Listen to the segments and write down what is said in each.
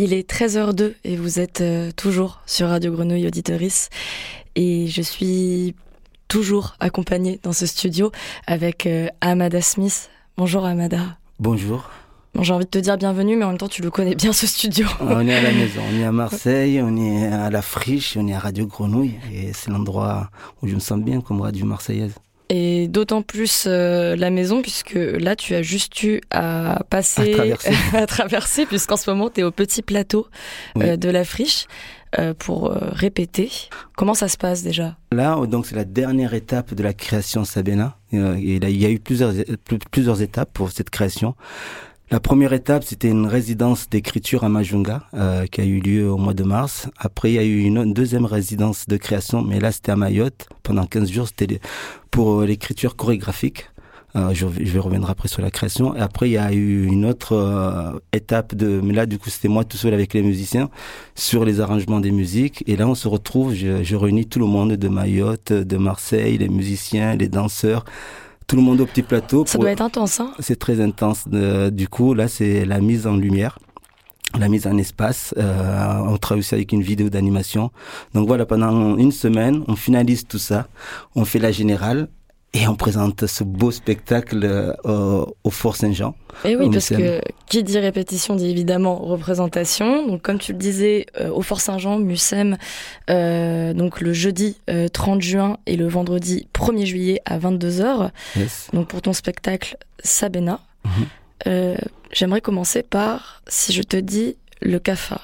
Il est 13h02 et vous êtes euh, toujours sur Radio Grenouille Auditoris. Et je suis toujours accompagnée dans ce studio avec euh, Amada Smith. Bonjour Amada. Bonjour. Bon, j'ai envie de te dire bienvenue, mais en même temps, tu le connais bien ce studio. On est à la maison, on est à Marseille, on est à la Friche, on est à Radio Grenouille. Et c'est l'endroit où je me sens bien comme radio marseillaise. Et d'autant plus euh, la maison, puisque là, tu as juste eu à passer, À traverser. à traverser, puisqu'en ce moment, tu es au petit plateau euh, de la friche euh, pour euh, répéter. Comment ça se passe déjà? Là, donc c'est la dernière étape de la création Sabena. Euh, Et là, il y a eu plusieurs, plus- plusieurs étapes pour cette création. La première étape, c'était une résidence d'écriture à Majunga, euh, qui a eu lieu au mois de mars. Après, il y a eu une, deuxième résidence de création, mais là, c'était à Mayotte. Pendant 15 jours, c'était pour euh, l'écriture chorégraphique. Euh, je, je vais revenir après sur la création. Et après, il y a eu une autre euh, étape de, mais là, du coup, c'était moi tout seul avec les musiciens sur les arrangements des musiques. Et là, on se retrouve, je, je réunis tout le monde de Mayotte, de Marseille, les musiciens, les danseurs, tout le monde au petit plateau. Ça doit être intense, hein c'est très intense. Euh, du coup, là, c'est la mise en lumière, la mise en espace. Euh, on travaille aussi avec une vidéo d'animation. Donc voilà, pendant une semaine, on finalise tout ça. On fait la générale et on présente ce beau spectacle euh, au, Fort Saint-Jean. Et oui, Au parce que qui dit répétition dit évidemment représentation. Donc, comme tu le disais, euh, au Fort Saint-Jean, Mucem, euh, donc le jeudi euh, 30 juin et le vendredi 1er juillet à 22h. Yes. Donc, pour ton spectacle Sabena, Mhm. j'aimerais commencer par si je te dis le CAFA.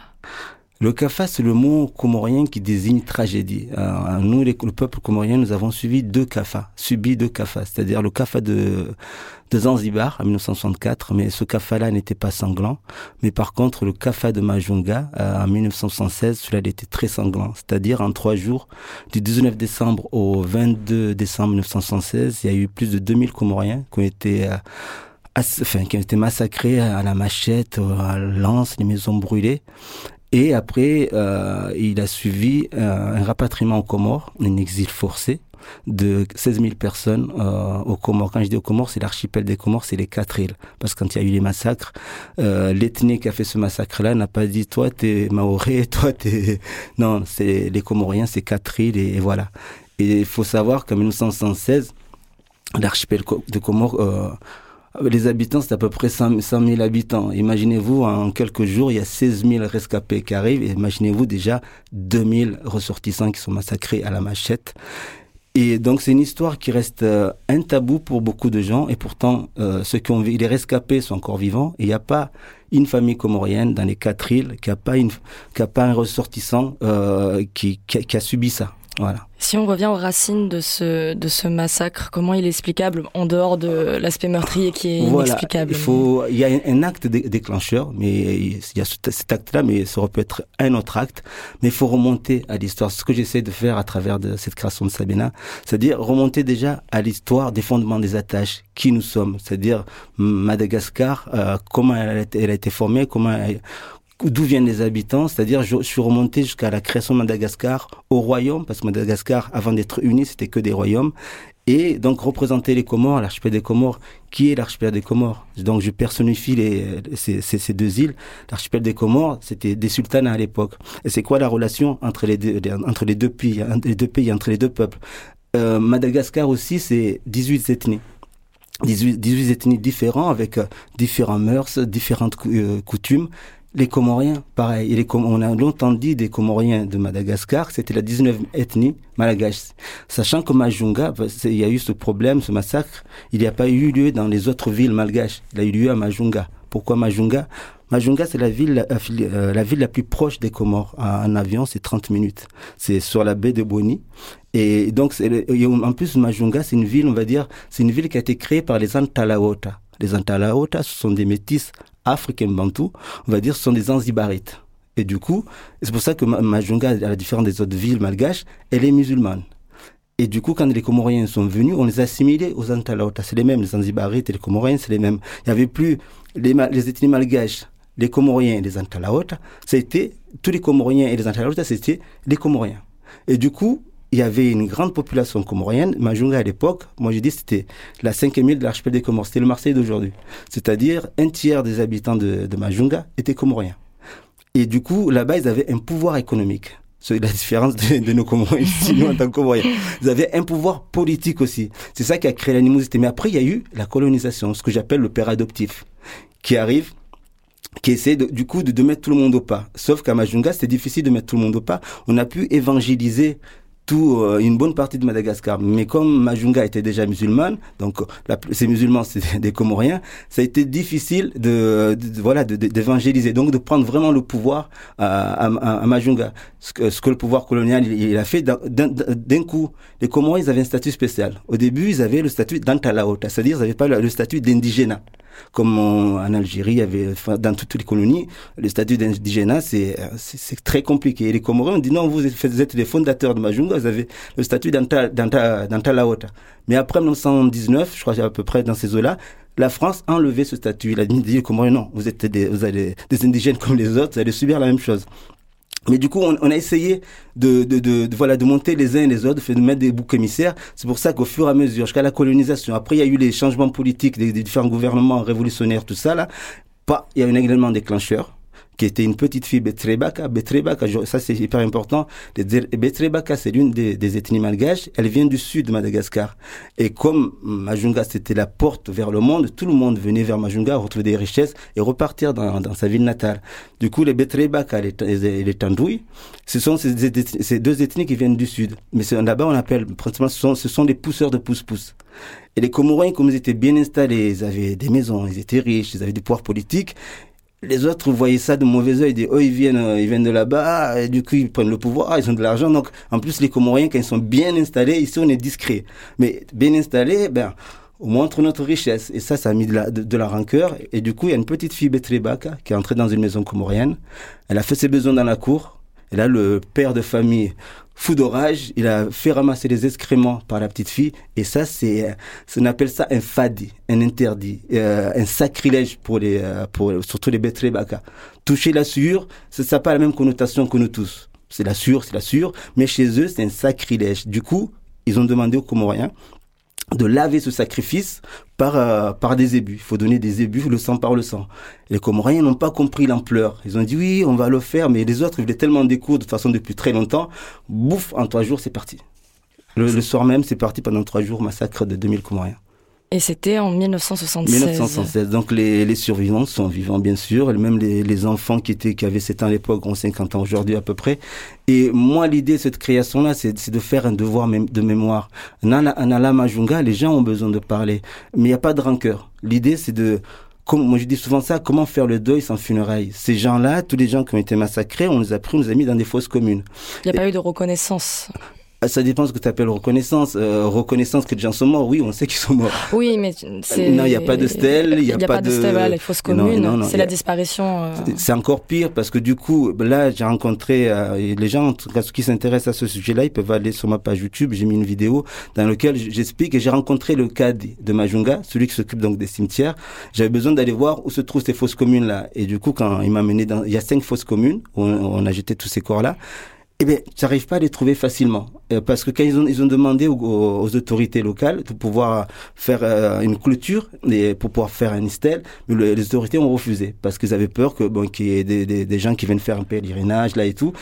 Le kafa, c'est le mot comorien qui désigne tragédie. Euh, nous, le peuple comorien, nous avons suivi deux kafas, subi deux kafas, c'est-à-dire le kafa de, de Zanzibar en 1964, mais ce kafa-là n'était pas sanglant. Mais par contre, le kafa de Majunga euh, en 1976, celui-là il était très sanglant. C'est-à-dire en trois jours, du 19 décembre au 22 décembre 1976, il y a eu plus de 2000 Comoriens qui ont été euh, enfin, qui ont été massacrés à la machette, à la lance, les maisons brûlées. Et après, euh, il a suivi euh, un rapatriement aux Comores, un exil forcé de 16 000 personnes euh, aux Comores. Quand je dis aux Comores, c'est l'archipel des Comores, c'est les quatre îles. Parce que quand il y a eu les massacres, euh, l'ethnie qui a fait ce massacre-là n'a pas dit toi t'es maoré, toi t'es... Non, c'est les Comoriens, c'est quatre îles et, voilà. Et il faut savoir qu'en 1976, l'archipel de Comores... euh, les habitants, c'est à peu près 100 100 000 habitants. Imaginez-vous, en quelques jours, il y a 16 000 rescapés qui arrivent. Imaginez-vous déjà 2000 ressortissants qui sont massacrés à la machette. Et donc, c'est une histoire qui reste euh, un tabou pour beaucoup de gens. Et pourtant, euh, ceux qui ont les rescapés sont encore vivants. Et il n'y a pas une famille comorienne dans les quatre îles qui n'a pas, pas un ressortissant euh, qui, qui a subi ça. Voilà. Si on revient aux racines de ce, de ce massacre, comment il est explicable en dehors de l'aspect meurtrier qui est Voilà, inexplicable il faut, il y a un, acte dé- déclencheur, mais il y a ce- cet acte-là, mais ça aurait pu être un autre acte. Mais il faut remonter à l'histoire. Ce que j'essaie de faire à travers de cette création de Sabina, c'est-à-dire remonter déjà à l'histoire des fondements des attaches, qui nous sommes, c'est-à-dire Madagascar, euh, comment elle a, été, elle a été formée, comment elle- D'où viennent les habitants C'est-à-dire, je, suis remonté jusqu'à la création de Madagascar au royaume, parce que Madagascar, avant d'être uni, c'était que des royaumes. Et donc, représenter les Comores, l'archipel des Comores, qui est l'archipel des Comores? Donc, je personnifie ces, deux îles. L'archipel des Comores, c'était des sultanats à l'époque. Et c'est quoi la relation entre les deux, pays, entre les deux pays, entre les deux peuples? Euh, Madagascar aussi, c'est 18 ethnies. 18, 18 ethnies différentes avec euh, différents mœurs, différentes euh, coutumes. Les Comoriens, pareil. On a longtemps dit des Comoriens de Madagascar, c'était la 19e ethnie malgache. Sachant que Majunga, bah, il y a eu ce problème, ce massacre, il n'y a pas eu lieu dans les autres villes malgaches. Il a eu lieu à Majunga. Pourquoi Majunga? Majunga, c'est la ville, la, euh, la ville la plus proche des Comores. En, avion, c'est 30 minutes. C'est sur la baie de Boni. Et donc, en plus, Majunga, c'est une ville, on va dire, c'est une ville qui a été créée par les Antalaota. Les Antalaota, ce sont des métis africains bantous. On va dire, ce sont des Zanzibarites. Et du coup, c'est pour ça que Ma- Majunga, à la différence des autres villes malgaches, elle est musulmane. Et du coup, quand les Comoriens sont venus, on les a assimilés aux Antalaota. C'est les mêmes, les Zanzibarites et les Comoriens, c'est les mêmes. Il n'y avait plus les, les ethnies malgaches, les Comoriens et les Antalaota. C'était, tous les Comoriens et les Antalaota, c'était les Comoriens. Et du coup, il y avait une grande population comorienne. Majunga, à l'époque, moi je dis c'était la cinquième île de l'archipel des Comores. C'était le Marseille d'aujourd'hui. C'est-à-dire, un tiers des habitants de, de Majunga étaient comoriens. Et du coup, là-bas, ils avaient un pouvoir économique. C'est la différence de, nos Comoriens ici, nous, en tant que Comoriens. Ils avaient un pouvoir politique aussi. C'est ça qui a créé l'animosité. Mais après, il y a eu la colonisation, ce que j'appelle le père adoptif, qui arrive qui essaie du coup de, de, mettre tout le monde au pas. Sauf qu'à Majunga, c'était difficile de mettre tout le monde au pas. On a pu évangéliser tout euh, une bonne partie de Madagascar. Mais comme Majunga était déjà musulmane, donc la, ces musulmans c'est des Comoriens, ça a été difficile de, voilà d'évangéliser, donc de prendre vraiment le pouvoir à, Majunga. Ce que, ce que, le pouvoir colonial il, a fait d'un coup. Les Comoriens ils avaient un statut spécial. Au début ils avaient le statut d'antalaota, c'est-à-dire ils n'avaient pas le, le statut d'indigénat comme en, Algérie, dans toutes les colonies, le statut d'indigénat, c'est, c'est, très compliqué. Et les Comoriens ont dit non, vous êtes les fondateurs de Majunga, vous avez le statut d'Antalaota. Mais après 1919, je crois à peu près dans ces eaux-là, la France a enlevé ce statut. Il a dit, Comoriens, non, vous êtes des, vous des indigènes comme les autres, vous allez subir la même chose. Mais du coup, on, a essayé de, de, de, voilà de monter les uns et les autres, de mettre des boucs émissaires. C'est pour ça qu'au fur et à mesure, jusqu'à la colonisation, après il y a eu les changements politiques des, différents gouvernements révolutionnaires, tout ça là, pas, il y a un également déclencheur qui était une petite fille Betrebaka. Betrebaka, ça c'est hyper important. Betrebaka, c'est l'une des, ethnies malgaches. Elle vient du sud de Madagascar. Et comme Majunga, c'était la porte vers le monde, tout le monde venait vers Majunga retrouver des richesses et repartir dans, sa ville natale. Du coup, les Betrebaka et les, les Tandouis, ce sont ces, deux ethnies qui viennent du sud. Mais là-bas, on appelle, principalement, ce sont, ce des pousseurs de pousse-pousse. Et les Comoriens, comme ils étaient bien installés, ils avaient des maisons, ils étaient riches, ils avaient des pouvoirs politiques, les autres voyaient ça de mauvais oeil, disaient, oh, ils viennent, euh, ils viennent de là-bas, et du coup, ils prennent le pouvoir, ils ont de l'argent. Donc, en plus, les Comoriens, quand ils sont bien installés, ici, on est discret. Mais bien installés, ben, on montre notre richesse. Et ça, ça a mis de la, rancœur. Et du coup, il y a une petite fille, Betrébaka, qui est entrée dans une maison comorienne. Elle a fait ses besoins dans la cour. Et là, le père de famille fou d'orage, il a fait ramasser les excréments par la petite fille. Et ça, c'est, on appelle ça un fadi, un interdit, euh, un sacrilège pour les, euh, pour, surtout les baka. Toucher la sueur, ça n'a pas la même connotation que nous tous. C'est la sueur, c'est la sueur, mais chez eux, c'est un sacrilège. Du coup, ils ont demandé aux Comoriens de laver ce sacrifice par euh, par des ébus. Il faut donner des ébus, le sang par le sang. Les Comoriens n'ont pas compris l'ampleur. Ils ont dit oui, on va le faire, mais les autres, ils voulaient tellement découvrir de toute façon depuis très longtemps. Bouf, en trois jours, c'est parti. Le, le, soir même, c'est parti pendant trois jours, massacre de 2000 Comoriens. Et c'était en 1976. 1976. Donc les, les, survivants sont vivants bien sûr, et même les, les, enfants qui étaient qui avaient 7 ans à l'époque ont 50 ans aujourd'hui à peu près. Et moi l'idée de cette création là, c'est de faire un devoir de mémoire. Nana Majunga, les gens ont besoin de parler, mais il n'y a pas de rancœur. L'idée c'est de comme moi je dis souvent ça, comment faire le deuil sans funérailles? Ces gens-là, tous les gens qui ont été massacrés, on les a pris, on les a mis dans des fosses communes. Il n'y a pas eu de reconnaissance ça dépend ce que tu appelles reconnaissance. Euh, reconnaissance que les gens sont morts, oui, on sait qu'ils sont morts. Oui, mais c'est... Non, il n'y a pas de stèle, il n'y a, pas, de... stèle, voilà, les fausses communes, c'est la disparition. Euh. C'est encore pire parce que du coup, là, j'ai rencontré euh, les gens, en tout cas, ceux qui s'intéressent à ce sujet-là, ils peuvent aller sur ma page YouTube, j'ai mis une vidéo dans laquelle j'explique et j'ai rencontré le cas de Majunga, celui qui s'occupe donc des cimetières. J'avais besoin d'aller voir où se trouvent ces fausses communes-là. Et du coup, quand il m'a mené dans... Il y a cinq fausses communes où on a jeté tous ces corps-là eh bien, tu n'arrives pas à les trouver facilement. Euh, parce que quand ils ont, ils ont demandé aux, aux autorités locales de pouvoir faire euh, une clôture et pour pouvoir faire un stèle, mais les autorités ont refusé parce qu'ils avaient peur que bon qu'il y ait des, des, des, gens qui viennent faire un pèlerinage là et tout.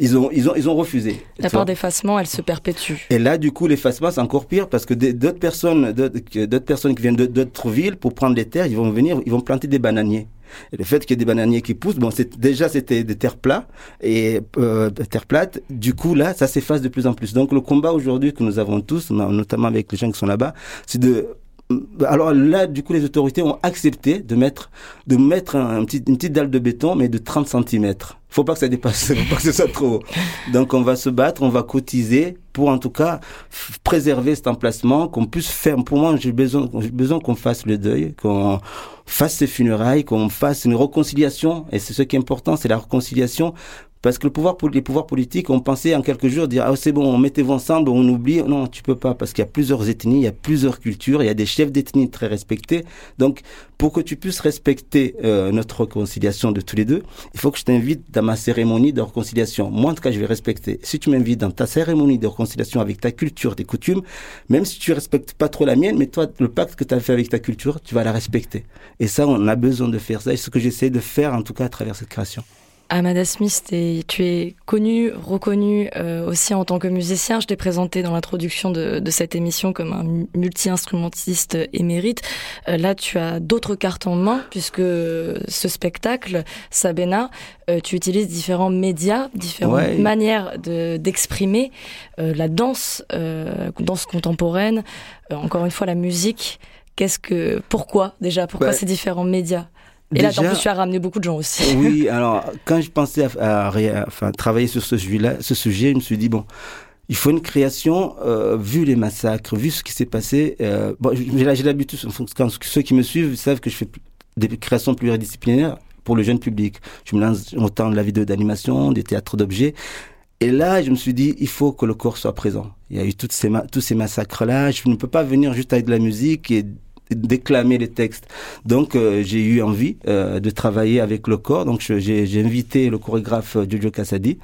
Ils ont, ils ont, ils ont refusé. La part d'effacement, elle se perpétue. Et là, du coup, l'effacement, c'est encore pire parce que d'autres personnes, d'autres personnes qui viennent d'autres villes pour prendre les terres, ils vont venir, ils vont planter des bananiers. Et le fait qu'il y ait des bananiers qui poussent, bon, c'est déjà c'était des terres plates et euh, terres plates. Du coup, là, ça s'efface de plus en plus. Donc, le combat aujourd'hui que nous avons tous, notamment avec les gens qui sont là-bas, c'est de alors là, du coup, les autorités ont accepté de mettre, de mettre un, petit, une petite dalle de béton, mais de 30 cm. Faut pas que ça dépasse, faut pas que ce soit trop. Donc, on va se battre, on va cotiser pour, en tout cas, préserver cet emplacement, qu'on puisse faire. Pour moi, j'ai besoin, j'ai besoin qu'on fasse le deuil, qu'on fasse ces funérailles, qu'on fasse une réconciliation. Et c'est ce qui est important, c'est la réconciliation parce que le pouvoir, les pouvoirs politiques ont pensé en quelques jours dire ah c'est bon, mettez-vous ensemble, on oublie. Non, tu peux pas parce qu'il y a plusieurs ethnies, il y a plusieurs cultures, il y a des chefs d'ethnie très respectés. Donc pour que tu puisses respecter euh, notre réconciliation de tous les deux, il faut que je t'invite dans ma cérémonie de réconciliation. Moi en tout cas, je vais respecter. Si tu m'invites dans ta cérémonie de réconciliation avec ta culture, tes coutumes, même si tu respectes pas trop la mienne, mais toi le pacte que tu as fait avec ta culture, tu vas la respecter. Et ça, on a besoin de faire ça. Et ce que j'essaie de faire en tout cas à travers cette création. Amada Smith, tu es connu, reconnu euh, aussi en tant que musicien. Je t'ai présenté dans l'introduction de, de, cette émission comme un multi-instrumentiste émérite. Euh, là, tu as d'autres cartes en main puisque ce spectacle, Sabena, euh, tu utilises différents médias, différentes manières d'exprimer la danse, danse contemporaine, encore une fois la musique. Qu'est-ce que, pourquoi déjà, pourquoi ces différents médias? Et là, en plus, tu as ramené beaucoup de gens aussi. Oui, alors, quand je pensais à, enfin, travailler sur ce sujet-là, ce sujet, je me suis dit, bon, il faut une création, euh, vu les massacres, vu ce qui s'est passé. Euh, bon, j'ai l'habitude, ceux qui me suivent savent que je fais des créations pluridisciplinaires pour le jeune public. Je me lance autant de la vidéo d'animation, des théâtres d'objets. Et là, je me suis dit, il faut que le corps soit présent. Il y a eu toutes ces tous ces massacres-là. Je ne peux pas venir juste avec de la musique et déclamer les textes. Donc euh, j'ai eu envie euh, de travailler avec le corps. Donc j'ai invité le chorégraphe euh, Jojo Kassadi.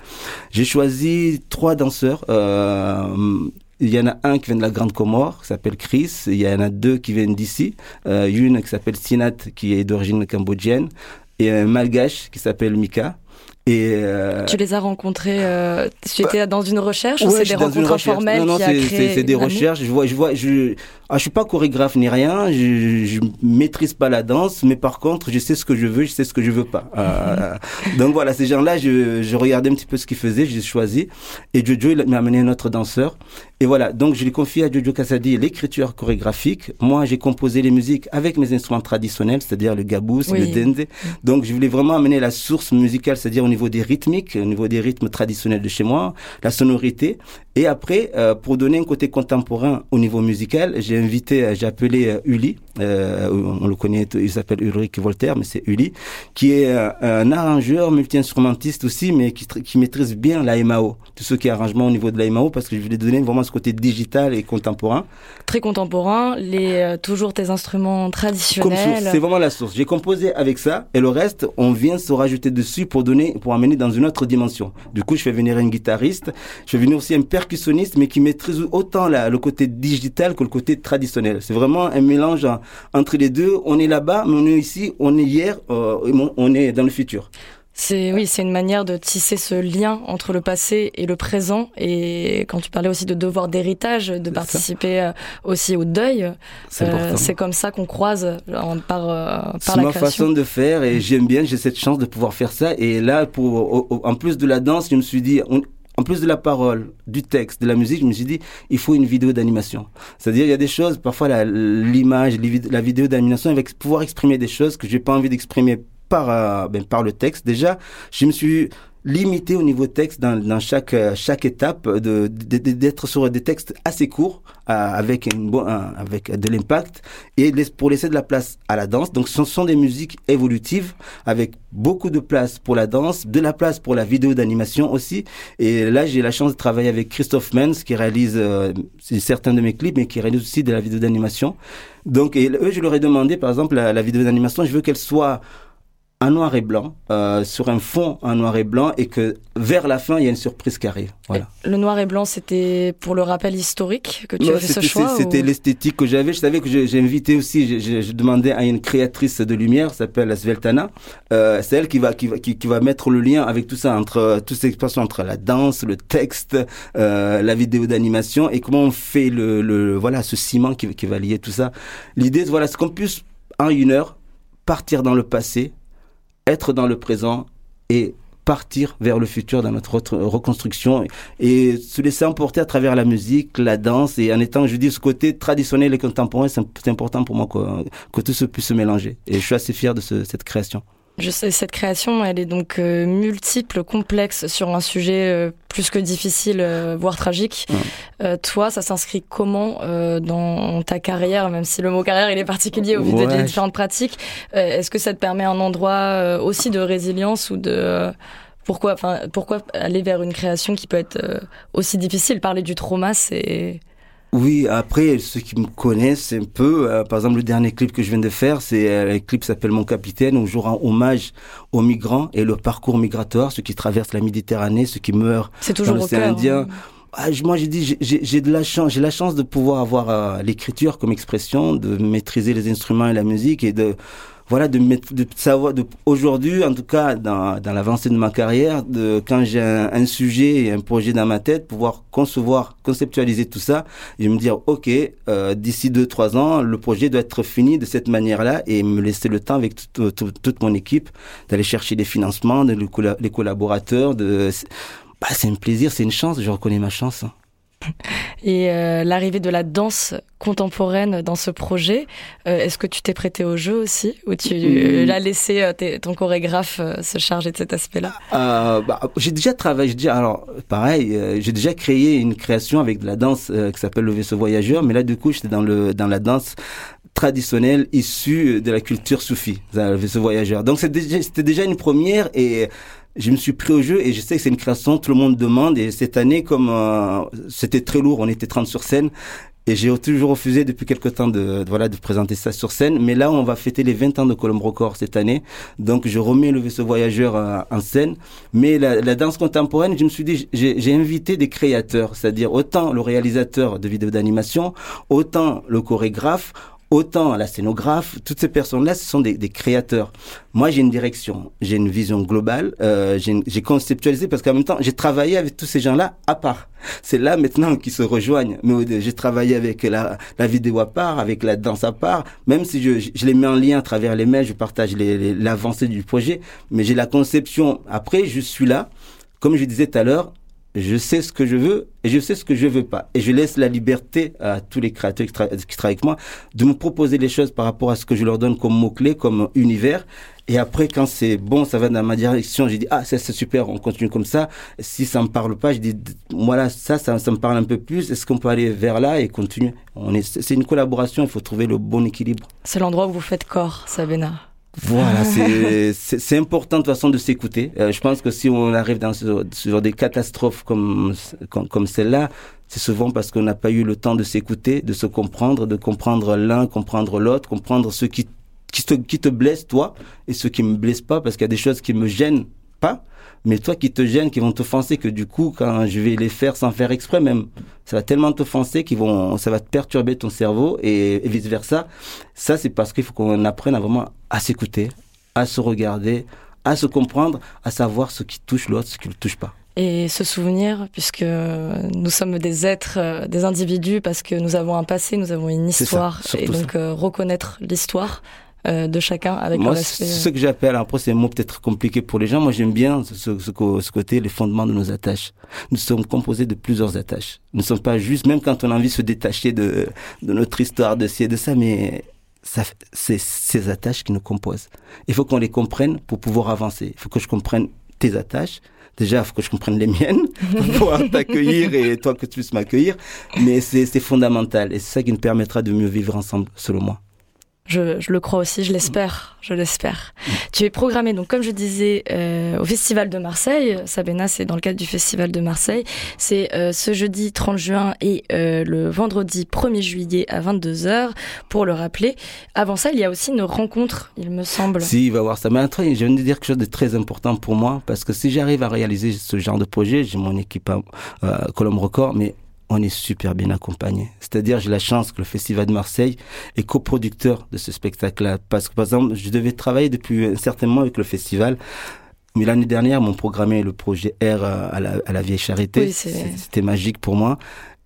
J'ai choisi trois danseurs. il y en a un qui vient de la Grande Comore, qui s'appelle Chris. Il y en a deux qui viennent d'ici. une qui s'appelle Sinat, qui est d'origine cambodgienne. Et un malgache qui s'appelle Mika. Et euh... Tu les as rencontrés, euh, tu étais dans une recherche ou c'est des rencontres informelles Non, non, c'est des recherches. Je vois, je vois, je, ah, je suis pas chorégraphe ni rien, je, je maîtrise pas la danse, mais par contre, je sais ce que je veux, je sais ce que je veux pas. Euh, donc voilà, ces gens-là, je, je regardais un petit peu ce qu'ils faisaient, j'ai choisi. Et Jojo, il m'a amené un autre danseur. Et voilà, donc je lui confie à Jojo Kassadi l'écriture chorégraphique. Moi, j'ai composé les musiques avec mes instruments traditionnels, c'est-à-dire le gabous, le dende. Donc je voulais vraiment amener la source musicale, c'est-à-dire au niveau des rythmiques, au niveau des rythmes traditionnels de chez moi, la sonorité. Et après, euh, pour donner un côté contemporain au niveau musical, j'ai invité, euh, j'ai appelé euh, Uli, on le connaît, il s'appelle Ulrich Voltaire, mais c'est Uli, qui est un arrangeur, multi-instrumentiste aussi, mais qui, qui maîtrise bien la MAO, tout ce qui est arrangement au niveau de la MAO, parce que je voulais donner vraiment ce côté digital et contemporain. Très contemporain, les toujours tes instruments traditionnels. C'est vraiment la source. J'ai composé avec ça, et le reste, on vient se rajouter dessus pour donner, pour amener dans une autre dimension. Du coup, je fais venir un guitariste, je fais venir aussi un percussionniste mais qui maîtrise autant la, le côté digital que le côté traditionnel. C'est vraiment un mélange entre les deux. On est là-bas, mais on est ici, on est hier, euh, on est dans le futur. C'est oui, c'est une manière de tisser ce lien entre le passé et le présent. Et quand tu parlais aussi de devoir d'héritage, de participer euh, aussi au deuil, c'est euh, comme ça qu'on croise par par la création. C'est ma façon de faire et j'aime bien. J'ai cette chance de pouvoir faire ça. Et là, pour en plus de la danse, je me suis dit, en plus de la parole, du texte, de la musique, je me suis dit, il faut une vidéo d'animation. C'est-à-dire, il y a des choses, parfois l'image, la vidéo d'animation, elle va pouvoir exprimer des choses que j'ai pas envie d'exprimer par, euh, ben, par le texte. Déjà, je me suis limité au niveau texte dans, dans chaque euh, chaque étape de d'être sur des textes assez courts euh, avec une avec de l'impact. Et pour laisser de la place à la danse. Donc ce sont des musiques évolutives avec beaucoup de place pour la danse de la place pour la vidéo d'animation aussi. Et là j'ai la chance de travailler avec Christophe Menz qui réalise euh, certains de mes clips mais qui réalise aussi de la vidéo d'animation. Donc et eux je leur ai demandé par exemple la vidéo d'animation. Je veux qu'elle soit en noir et blanc, euh, sur un fond en noir et blanc, et que vers la fin, il y a une surprise qui arrive. Voilà. Le noir et blanc, c'était pour le rappel historique que tu as fait ce choix C'était l'esthétique que j'avais. Je savais que j'ai invité aussi, je, demandais à une créatrice de lumière, s'appelle Sveltana. Euh, c'est elle qui va, qui, va, qui, va mettre le lien avec tout ça, entre toutes ces expressions, entre la danse, le texte, euh, la vidéo d'animation, et comment on fait le, le voilà ce ciment qui, qui va lier tout ça. L'idée, voilà, c'est qu'on puisse en une heure partir dans le passé être dans le présent et partir vers le futur dans notre reconstruction et se laisser emporter à travers la musique, la danse et en étant, je dis, ce côté traditionnel et contemporain, c'est important pour moi que, tout se puisse se mélanger. Et je suis assez fier de cette création. Je sais, cette création, elle est donc euh, multiple, complexe sur un sujet euh, plus que difficile, euh, voire tragique. toi, ça s'inscrit comment dans ta carrière, même si le mot carrière il est particulier au vu des différentes pratiques. Est-ce que ça te permet un endroit aussi de résilience ou de pourquoi, enfin, pourquoi aller vers une création qui peut être aussi difficile? Parler du trauma, c'est oui, après, ceux qui me connaissent un peu, euh, par exemple, le dernier clip que je viens de faire, c'est euh, le clip s'appelle Mon Capitaine, où je rends hommage aux migrants et le parcours migratoire, ceux qui traversent la Méditerranée, ceux qui meurent C'est toujours dans l'océan Indien. Hein. Ah, moi, j'ai dit, j'ai de la chance, j'ai la chance de pouvoir avoir euh, l'écriture comme expression, de maîtriser les instruments et la musique et de voilà, de, mettre, de savoir, de, aujourd'hui, en tout cas, dans, dans l'avancée de ma carrière, de, quand j'ai un, sujet et un projet dans ma tête, pouvoir concevoir, conceptualiser tout ça, et me dire, OK, euh, d'ici deux, trois ans, le projet doit être fini de cette manière-là et me laisser le temps avec toute mon équipe d'aller chercher des financements, de, les collaborateurs, de, bah, c'est un plaisir, c'est une chance, je reconnais ma chance. Et euh, l'arrivée de la danse contemporaine dans ce projet, euh, est-ce que tu t'es prêté au jeu aussi? Ou tu mm. l'as laissé euh, ton chorégraphe se charger de cet aspect-là? Bah, J'ai déjà travaillé, déjà, alors pareil, j'ai déjà créé une création avec de la danse qui s'appelle le vaisseau voyageur, mais là du coup j'étais dans le dans la danse traditionnelle issue de la culture soufie, le vaisseau voyageur. Donc c'était déjà, déjà une première et je me suis pris au jeu et je sais que c'est une création, tout le monde demande. Et cette année, comme euh, c'était très lourd, on était 30 sur scène. Et j'ai toujours refusé depuis quelque temps de, voilà de présenter ça sur scène. Mais là, on va fêter les 20 ans de Colombo Record cette année. Donc, je remets le vaisseau voyageur euh, en scène. Mais la, la, danse contemporaine, je me suis dit, j'ai invité des créateurs, c'est-à-dire autant le réalisateur de vidéos d'animation, autant le chorégraphe, autant la scénographe, toutes ces personnes-là, ce sont des, des créateurs. Moi, j'ai une direction, j'ai une vision globale, euh, j'ai conceptualisé parce qu'en même temps, j'ai travaillé avec tous ces gens-là à part. C'est là maintenant qu'ils se rejoignent. Mais j'ai travaillé avec la, la, vidéo à part, avec la danse à part, même si je, je les mets en lien à travers les mails, je partage l'avancée du projet, mais j'ai la conception. Après, je suis là, comme je disais tout à l'heure, je sais ce que je veux et je sais ce que je veux pas. Et je laisse la liberté à tous les créateurs qui, travaillent avec moi de me proposer les choses par rapport à ce que je leur donne comme mots-clés, comme univers. Et après, quand c'est bon, ça va dans ma direction, j'ai dit, ah, c'est super, on continue comme ça. Si ça me parle pas, je dis, voilà, ça, ça, ça me parle un peu plus. Est-ce qu'on peut aller vers là et continuer? On est, c'est une collaboration, il faut trouver le bon équilibre. C'est l'endroit où vous faites corps, Sabena. Voilà, c'est important de toute façon de s'écouter. Euh, je pense que si on arrive dans ce, genre des catastrophes comme, comme, comme celle-là, c'est souvent parce qu'on n'a pas eu le temps de s'écouter, de se comprendre, de comprendre l'un, comprendre l'autre, comprendre ce qui, qui, te, qui te blesse toi et ce qui me blesse pas parce qu'il y a des choses qui me gênent pas mais toi qui te gênes, qui vont t'offenser, que du coup, quand je vais les faire sans faire exprès même, ça va tellement t'offenser qu'ils vont, ça va te perturber ton cerveau et, vice versa. Ça, c'est parce qu'il faut qu'on apprenne à vraiment à s'écouter, à se regarder, à se comprendre, à savoir ce qui touche l'autre, ce qui ne le touche pas. Et se souvenir, puisque nous sommes des êtres, euh, des individus, parce que nous avons un passé, nous avons une histoire, et donc euh, reconnaître l'histoire, euh, de chacun avec moi, Ce que j'appelle, après c'est un mot peut-être compliqué pour les gens, moi j'aime bien ce, ce, ce, côté, les fondements de nos attaches. Nous sommes composés de plusieurs attaches. Nous ne sommes pas juste, même quand on a envie de se détacher de, de notre histoire, de ci et de ça, mais c'est ces attaches qui nous composent. Il faut qu'on les comprenne pour pouvoir avancer. Il faut que je comprenne tes attaches. Déjà, il faut que je comprenne les miennes pour pouvoir t'accueillir et toi que tu puisses m'accueillir. Mais c'est fondamental et c'est ça qui nous permettra de mieux vivre ensemble, selon moi. Je, le crois aussi, je l'espère, je l'espère. Tu es programmé, donc comme je disais, euh, au Festival de Marseille. Sabena, c'est dans le cadre du Festival de Marseille. C'est euh, ce jeudi 30 juin et euh, le vendredi 1er juillet à 22h, pour le rappeler. Avant ça, il y a aussi une rencontre, il me semble. Si, il va voir ça. Mais je viens de dire quelque chose de très important pour moi, parce que si j'arrive à réaliser ce genre de projet, j'ai mon équipe à Colombe Record, mais on est super bien accompagné. C'est-à-dire, j'ai la chance que le Festival de Marseille est coproducteur de ce spectacle-là. Parce que, par exemple, je devais travailler depuis un certain moment avec le festival. Mais l'année dernière, m'ont programmé le projet R à la, à la Vieille Charité. C'était magique pour moi.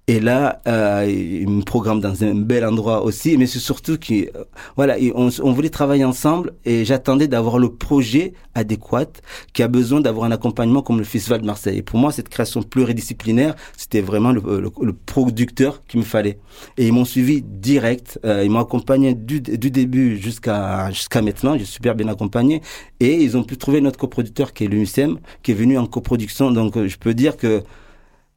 Et là, euh, il me programme dans un bel endroit aussi, mais c'est surtout que, euh, voilà, on, voulait travailler ensemble et j'attendais d'avoir le projet adéquat qui a besoin d'avoir un accompagnement comme le Festival de Marseille. Et pour moi, cette création pluridisciplinaire, c'était vraiment le, le, producteur qu'il me fallait. Et ils m'ont suivi direct, euh, ils m'ont accompagné du, du début jusqu'à jusqu'à maintenant, j'ai super bien accompagné. Et ils ont pu trouver notre coproducteur qui est l'UNICEM, qui est venu en coproduction. Donc, je peux dire que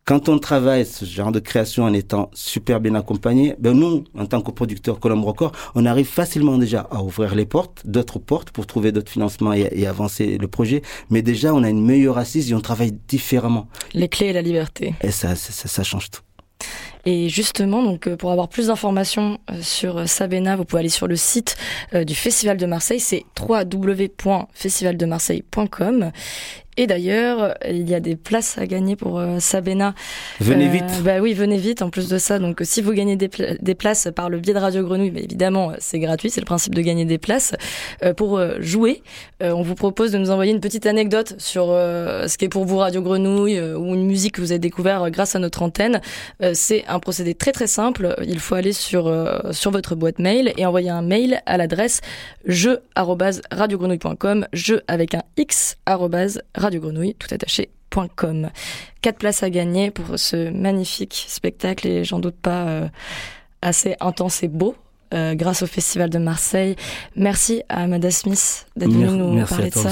quand on travaille ce genre de création en étant super bien accompagné, ben nous, en tant que producteur Colombe Record, on arrive facilement déjà à ouvrir les portes, d'autres portes pour trouver d'autres financements et, avancer le projet. Mais déjà, on a une meilleure assise et on travaille différemment. Les clés et la liberté. Et ça, ça, ça change tout. Et justement, donc, euh, pour avoir plus d'informations euh, sur euh, Sabena, vous pouvez aller sur le site du Festival de Marseille. C'est www.festivaldemarseille.com. Et d'ailleurs, il y a des places à gagner pour euh, Sabena. Venez vite. Bah oui, venez vite. En plus de ça, donc si vous gagnez des, des places par le biais de Radio Grenouille, bah, évidemment, c'est gratuit. C'est le principe de gagner des places. pour jouer, on vous propose de nous envoyer une petite anecdote sur ce qu'est pour vous Radio Grenouille ou une musique que vous avez découvert grâce à notre antenne. c'est un procédé très très simple. Il faut aller sur sur votre boîte mail et envoyer un mail à l'adresse jeu@radiogrenouille.com, jeu avec un x radiogrenouille tout attaché.com. Quatre places à gagner pour ce magnifique spectacle et j'en doute pas euh, assez intense et beau. Euh, grâce au Festival de Marseille. Merci à Amada Smith d'être venu nous parler de ça.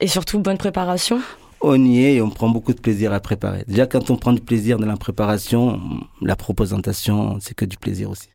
Et surtout, bonne préparation. On y est et on prend beaucoup de plaisir à préparer. Déjà, quand on prend du plaisir dans la préparation, la représentation, c'est que du plaisir aussi.